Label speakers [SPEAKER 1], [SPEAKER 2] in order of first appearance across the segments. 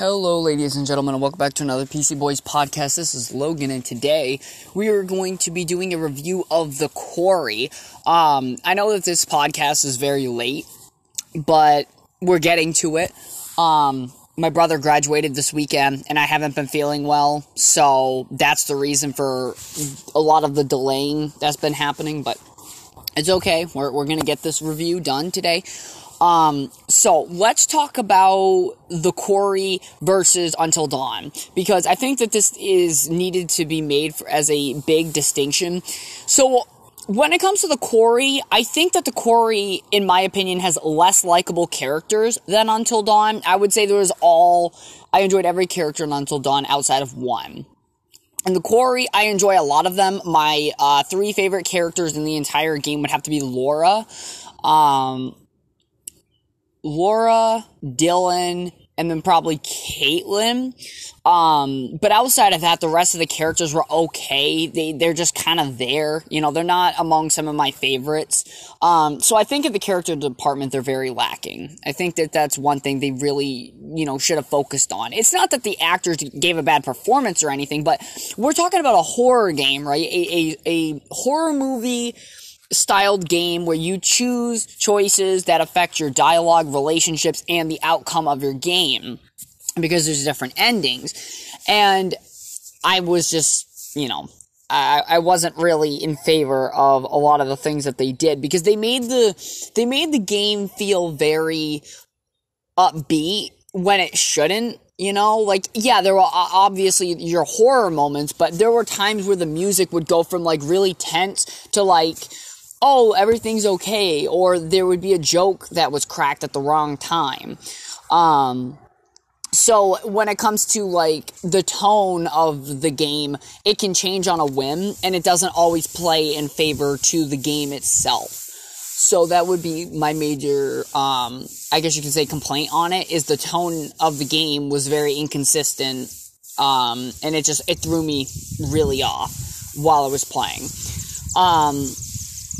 [SPEAKER 1] Hello, ladies and gentlemen, and welcome back to another PC Boys podcast. This is Logan, and today we are going to be doing a review of The Quarry. Um, I know that this podcast is very late, but we're getting to it. Um, my brother graduated this weekend, and I haven't been feeling well, so that's the reason for a lot of the delaying that's been happening, but it's okay. We're, we're gonna get this review done today. Um, so let's talk about the quarry versus Until Dawn because I think that this is needed to be made for, as a big distinction. So when it comes to the quarry, I think that the quarry, in my opinion, has less likable characters than Until Dawn. I would say there was all I enjoyed every character in Until Dawn outside of one. And the quarry, I enjoy a lot of them. My uh, three favorite characters in the entire game would have to be Laura, um, Laura, Dylan, and then probably Kaitlyn. Um, but outside of that, the rest of the characters were okay. They they're just kind of there. You know, they're not among some of my favorites. Um, so I think in the character department, they're very lacking. I think that that's one thing they really you know should have focused on. It's not that the actors gave a bad performance or anything, but we're talking about a horror game, right? A a, a horror movie styled game where you choose choices that affect your dialogue, relationships, and the outcome of your game because there's different endings. And I was just, you know, I, I wasn't really in favor of a lot of the things that they did because they made the they made the game feel very upbeat when it shouldn't you know like yeah there were obviously your horror moments but there were times where the music would go from like really tense to like oh, everything's okay, or there would be a joke that was cracked at the wrong time. Um, so when it comes to like the tone of the game, it can change on a whim, and it doesn't always play in favor to the game itself. So that would be my major, um, I guess you could say, complaint on it is the tone of the game was very inconsistent, um, and it just it threw me really off while I was playing. Um,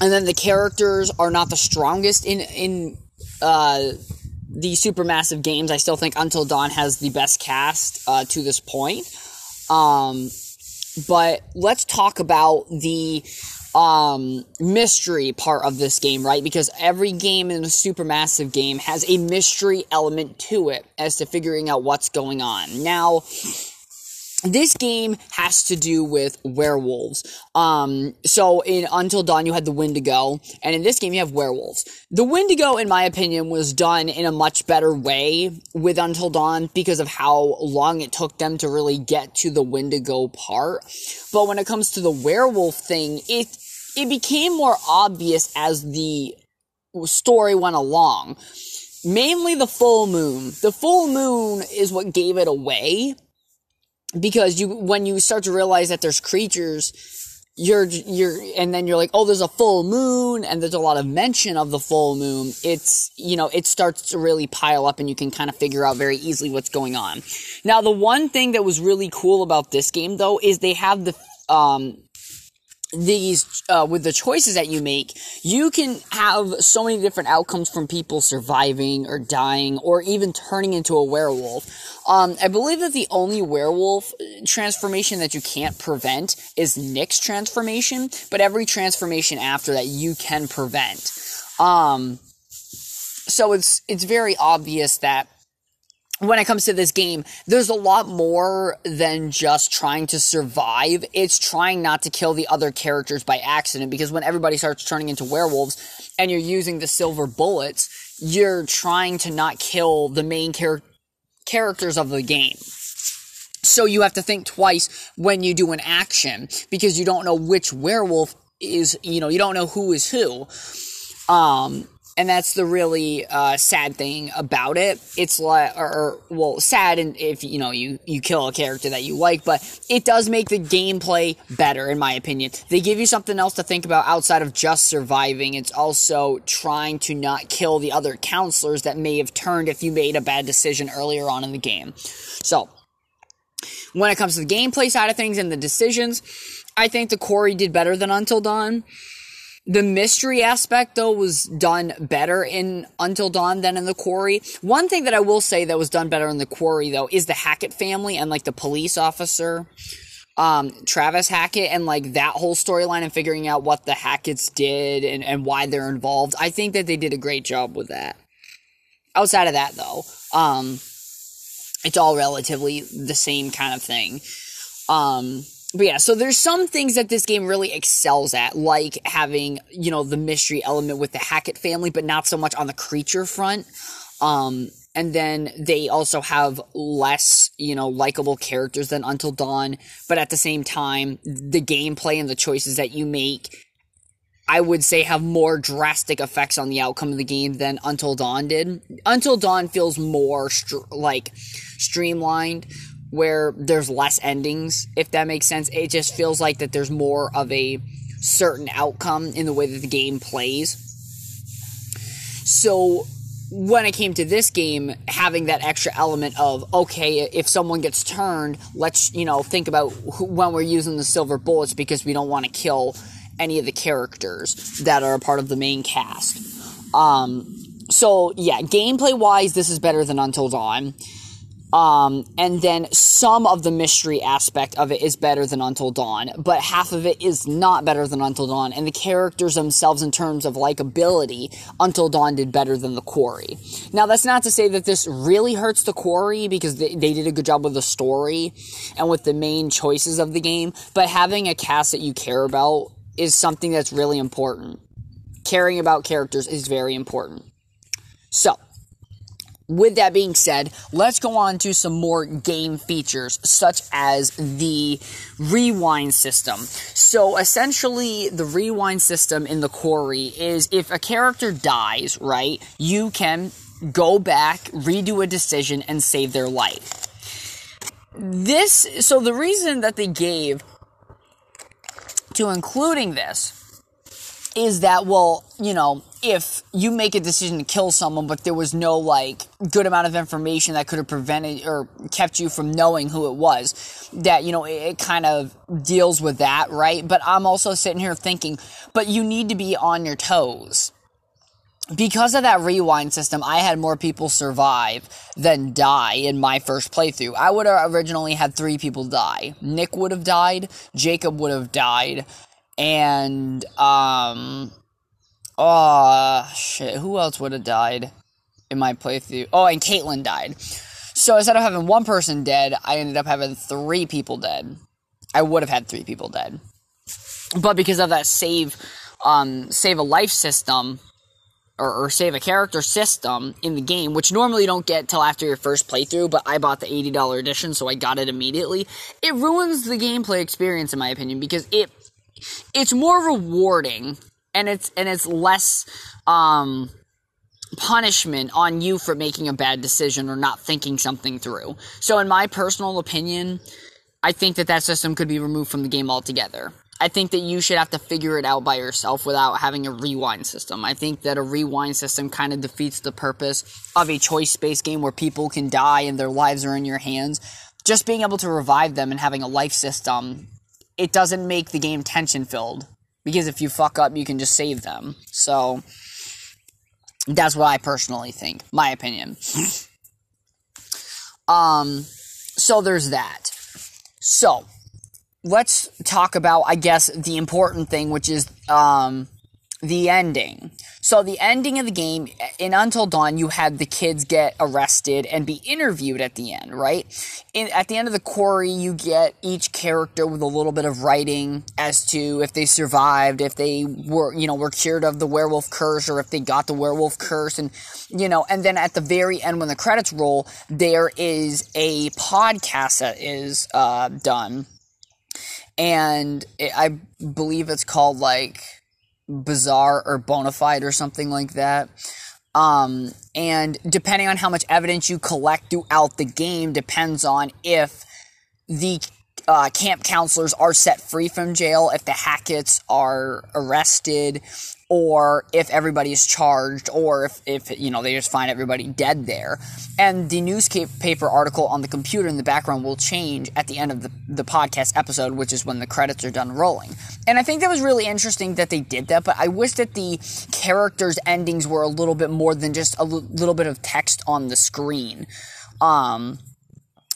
[SPEAKER 1] and then the characters are not the strongest in in uh, the supermassive games. I still think Until Dawn has the best cast uh, to this point. Um, but let's talk about the um, mystery part of this game, right? Because every game in a supermassive game has a mystery element to it as to figuring out what's going on. Now, this game has to do with werewolves. Um, so in Until Dawn, you had the Wendigo, and in this game, you have werewolves. The Wendigo, in my opinion, was done in a much better way with Until Dawn because of how long it took them to really get to the Wendigo part. But when it comes to the werewolf thing, it it became more obvious as the story went along. Mainly the full moon. The full moon is what gave it away because you when you start to realize that there's creatures you're you're and then you're like oh there's a full moon and there's a lot of mention of the full moon it's you know it starts to really pile up and you can kind of figure out very easily what's going on. Now the one thing that was really cool about this game though is they have the um these uh, with the choices that you make you can have so many different outcomes from people surviving or dying or even turning into a werewolf. Um, i believe that the only werewolf transformation that you can't prevent is nick's transformation but every transformation after that you can prevent. Um, so it's it's very obvious that when it comes to this game, there's a lot more than just trying to survive. It's trying not to kill the other characters by accident because when everybody starts turning into werewolves and you're using the silver bullets, you're trying to not kill the main char- characters of the game. So you have to think twice when you do an action because you don't know which werewolf is, you know, you don't know who is who. Um, and that's the really uh, sad thing about it. It's like, or, or, well, sad, and if you know you you kill a character that you like, but it does make the gameplay better, in my opinion. They give you something else to think about outside of just surviving. It's also trying to not kill the other counselors that may have turned if you made a bad decision earlier on in the game. So, when it comes to the gameplay side of things and the decisions, I think the Quarry did better than Until Dawn. The mystery aspect, though, was done better in Until Dawn than in The Quarry. One thing that I will say that was done better in The Quarry, though, is the Hackett family and, like, the police officer, um, Travis Hackett, and, like, that whole storyline and figuring out what the Hacketts did and, and why they're involved. I think that they did a great job with that. Outside of that, though, um, it's all relatively the same kind of thing. Um, but yeah, so there's some things that this game really excels at, like having, you know, the mystery element with the Hackett family, but not so much on the creature front. Um, and then they also have less, you know, likable characters than Until Dawn, but at the same time, the gameplay and the choices that you make, I would say, have more drastic effects on the outcome of the game than Until Dawn did. Until Dawn feels more str- like streamlined, where there's less endings, if that makes sense. It just feels like that there's more of a certain outcome in the way that the game plays. So when it came to this game, having that extra element of, okay, if someone gets turned, let's, you know, think about who, when we're using the silver bullets because we don't want to kill any of the characters that are a part of the main cast. Um, so yeah, gameplay wise, this is better than Until Dawn. Um, and then some of the mystery aspect of it is better than Until Dawn, but half of it is not better than Until Dawn. And the characters themselves, in terms of likability, Until Dawn did better than The Quarry. Now, that's not to say that this really hurts The Quarry because they, they did a good job with the story and with the main choices of the game, but having a cast that you care about is something that's really important. Caring about characters is very important. So, with that being said, let's go on to some more game features, such as the rewind system. So, essentially, the rewind system in the quarry is if a character dies, right, you can go back, redo a decision, and save their life. This, so the reason that they gave to including this is that, well, you know, if you make a decision to kill someone, but there was no, like, good amount of information that could have prevented or kept you from knowing who it was, that, you know, it, it kind of deals with that, right? But I'm also sitting here thinking, but you need to be on your toes. Because of that rewind system, I had more people survive than die in my first playthrough. I would have originally had three people die. Nick would have died, Jacob would have died, and um oh shit who else would have died in my playthrough? Oh and Kaitlyn died. So instead of having one person dead i ended up having three people dead. I would have had three people dead. But because of that save um save a life system or, or, save a character system in the game, which normally you don't get till after your first playthrough, but I bought the $80 edition, so I got it immediately. It ruins the gameplay experience, in my opinion, because it it's more rewarding and it's and it's less um punishment on you for making a bad decision or not thinking something through. So in my personal opinion, I think that that system could be removed from the game altogether. I think that you should have to figure it out by yourself without having a rewind system. I think that a rewind system kind of defeats the purpose of a choice based game where people can die and their lives are in your hands. Just being able to revive them and having a life system it doesn't make the game tension filled because if you fuck up, you can just save them. So that's what I personally think, my opinion. um, so there's that. So let's talk about, I guess, the important thing, which is um, the ending. So the ending of the game in Until Dawn, you had the kids get arrested and be interviewed at the end, right? In, at the end of the quarry, you get each character with a little bit of writing as to if they survived, if they were, you know, were cured of the werewolf curse, or if they got the werewolf curse, and you know, and then at the very end when the credits roll, there is a podcast that is uh, done, and it, I believe it's called like bizarre or bona fide or something like that. Um, and depending on how much evidence you collect throughout the game, depends on if the uh, camp counselors are set free from jail, if the Hacketts are arrested, or if everybody is charged, or if, if you know they just find everybody dead there. And the newspaper article on the computer in the background will change at the end of the, the podcast episode, which is when the credits are done rolling. And I think that was really interesting that they did that, but I wish that the characters' endings were a little bit more than just a l- little bit of text on the screen. Um,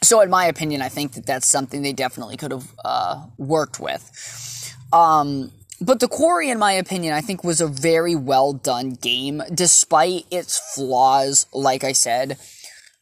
[SPEAKER 1] so, in my opinion, I think that that's something they definitely could have uh, worked with. Um, but the quarry, in my opinion, I think was a very well done game, despite its flaws. Like I said,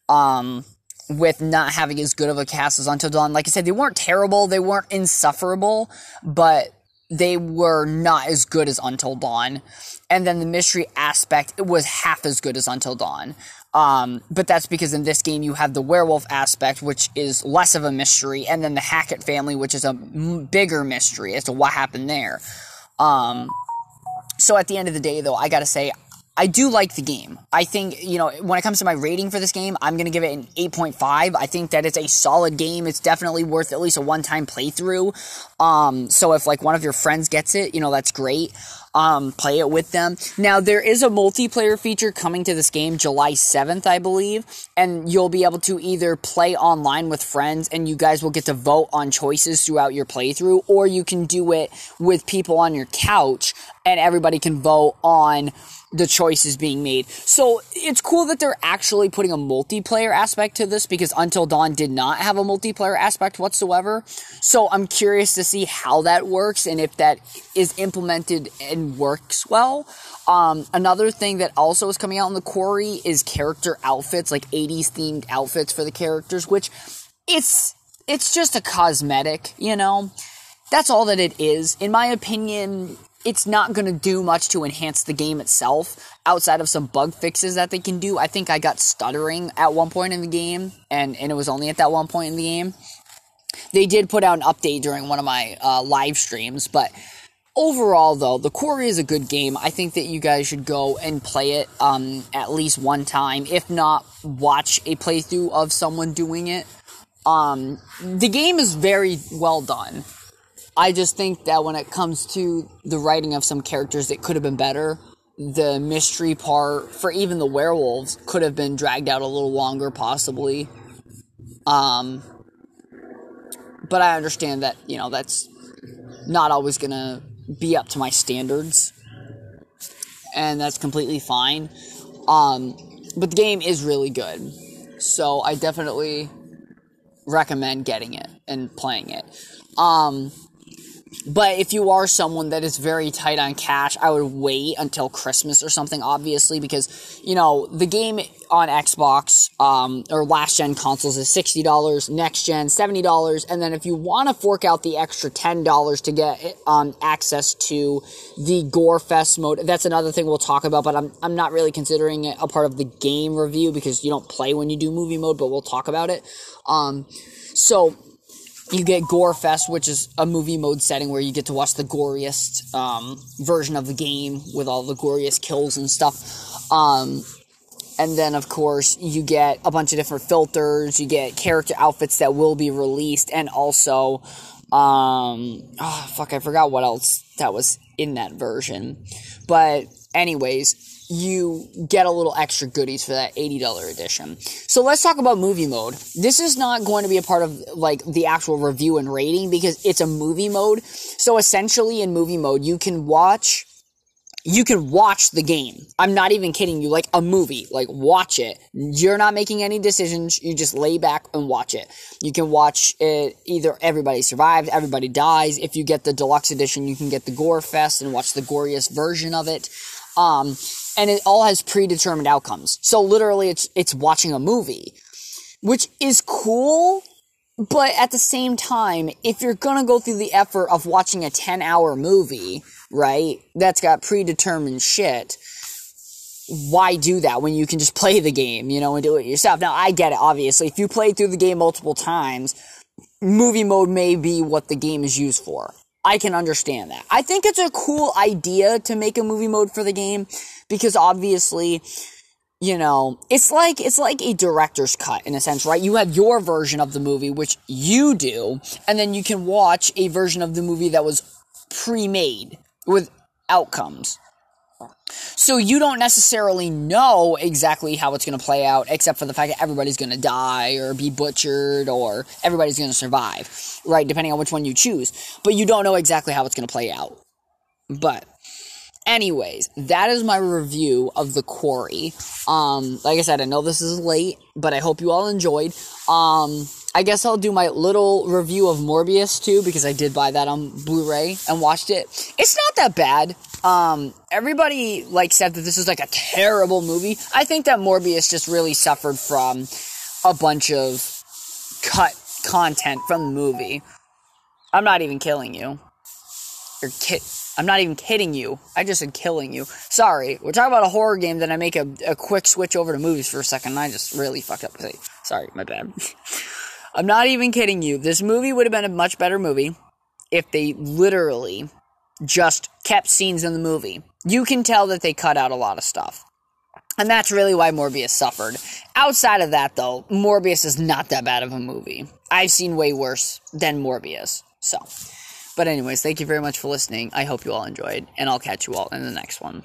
[SPEAKER 1] um, with not having as good of a cast as Until Dawn. Like I said, they weren't terrible, they weren't insufferable, but they were not as good as Until Dawn. And then the mystery aspect it was half as good as Until Dawn. Um, but that's because in this game you have the werewolf aspect, which is less of a mystery, and then the Hackett family, which is a m- bigger mystery as to what happened there. Um, so at the end of the day, though, I gotta say, I do like the game. I think, you know, when it comes to my rating for this game, I'm going to give it an 8.5. I think that it's a solid game. It's definitely worth at least a one time playthrough. Um, so if like one of your friends gets it, you know, that's great. Um, play it with them. Now, there is a multiplayer feature coming to this game July 7th, I believe, and you'll be able to either play online with friends and you guys will get to vote on choices throughout your playthrough, or you can do it with people on your couch and everybody can vote on the choices being made. So it's cool that they're actually putting a multiplayer aspect to this because Until Dawn did not have a multiplayer aspect whatsoever. So I'm curious to see how that works and if that is implemented works well. Um, another thing that also is coming out in the quarry is character outfits, like 80s themed outfits for the characters, which it's it's just a cosmetic, you know. That's all that it is. In my opinion, it's not going to do much to enhance the game itself outside of some bug fixes that they can do. I think I got stuttering at one point in the game, and, and it was only at that one point in the game. They did put out an update during one of my uh, live streams, but overall, though, the Quarry is a good game. I think that you guys should go and play it um, at least one time. If not, watch a playthrough of someone doing it. Um, the game is very well done. I just think that when it comes to the writing of some characters, it could have been better. The mystery part for even the werewolves could have been dragged out a little longer, possibly. Um, but I understand that you know that's not always gonna be up to my standards, and that's completely fine. Um, but the game is really good, so I definitely recommend getting it and playing it. Um, but if you are someone that is very tight on cash, I would wait until Christmas or something, obviously, because, you know, the game on Xbox um, or last gen consoles is $60, next gen $70, and then if you want to fork out the extra $10 to get um, access to the Gore Fest mode, that's another thing we'll talk about, but I'm, I'm not really considering it a part of the game review because you don't play when you do movie mode, but we'll talk about it. Um, so you get Gore Fest, which is a movie mode setting where you get to watch the goriest um, version of the game with all the goriest kills and stuff. Um, and then, of course, you get a bunch of different filters. You get character outfits that will be released, and also, um, oh fuck, I forgot what else that was in that version. But, anyways, you get a little extra goodies for that $80 edition. So let's talk about movie mode. This is not going to be a part of like the actual review and rating because it's a movie mode. So essentially in movie mode, you can watch you can watch the game. I'm not even kidding you, like a movie. Like watch it. You're not making any decisions. You just lay back and watch it. You can watch it either everybody survives, everybody dies. If you get the deluxe edition, you can get the gore fest and watch the goriest version of it. Um, and it all has predetermined outcomes. So literally it's it's watching a movie, which is cool, but at the same time, if you're going to go through the effort of watching a 10-hour movie, right? That's got predetermined shit. Why do that when you can just play the game, you know, and do it yourself? Now, I get it, obviously. If you play through the game multiple times, movie mode may be what the game is used for. I can understand that. I think it's a cool idea to make a movie mode for the game because obviously, you know, it's like it's like a director's cut in a sense, right? You have your version of the movie which you do, and then you can watch a version of the movie that was pre-made with outcomes. So you don't necessarily know exactly how it's going to play out, except for the fact that everybody's going to die or be butchered or everybody's going to survive, right? Depending on which one you choose. But you don't know exactly how it's going to play out. But anyways, that is my review of The Quarry. Um, like I said, I know this is late, but I hope you all enjoyed. Um, I guess I'll do my little review of Morbius too because I did buy that on Blu-ray and watched it. It's not that bad. Um, everybody like said that this was like a terrible movie. I think that Morbius just really suffered from a bunch of cut content from the movie. I'm not even killing you. Kid. I'm not even kidding you. I just said killing you. Sorry. We're talking about a horror game, then I make a, a quick switch over to movies for a second, and I just really fucked up. Sorry, my bad. I'm not even kidding you. This movie would have been a much better movie if they literally just kept scenes in the movie. You can tell that they cut out a lot of stuff. And that's really why Morbius suffered. Outside of that, though, Morbius is not that bad of a movie. I've seen way worse than Morbius. So. But, anyways, thank you very much for listening. I hope you all enjoyed, and I'll catch you all in the next one.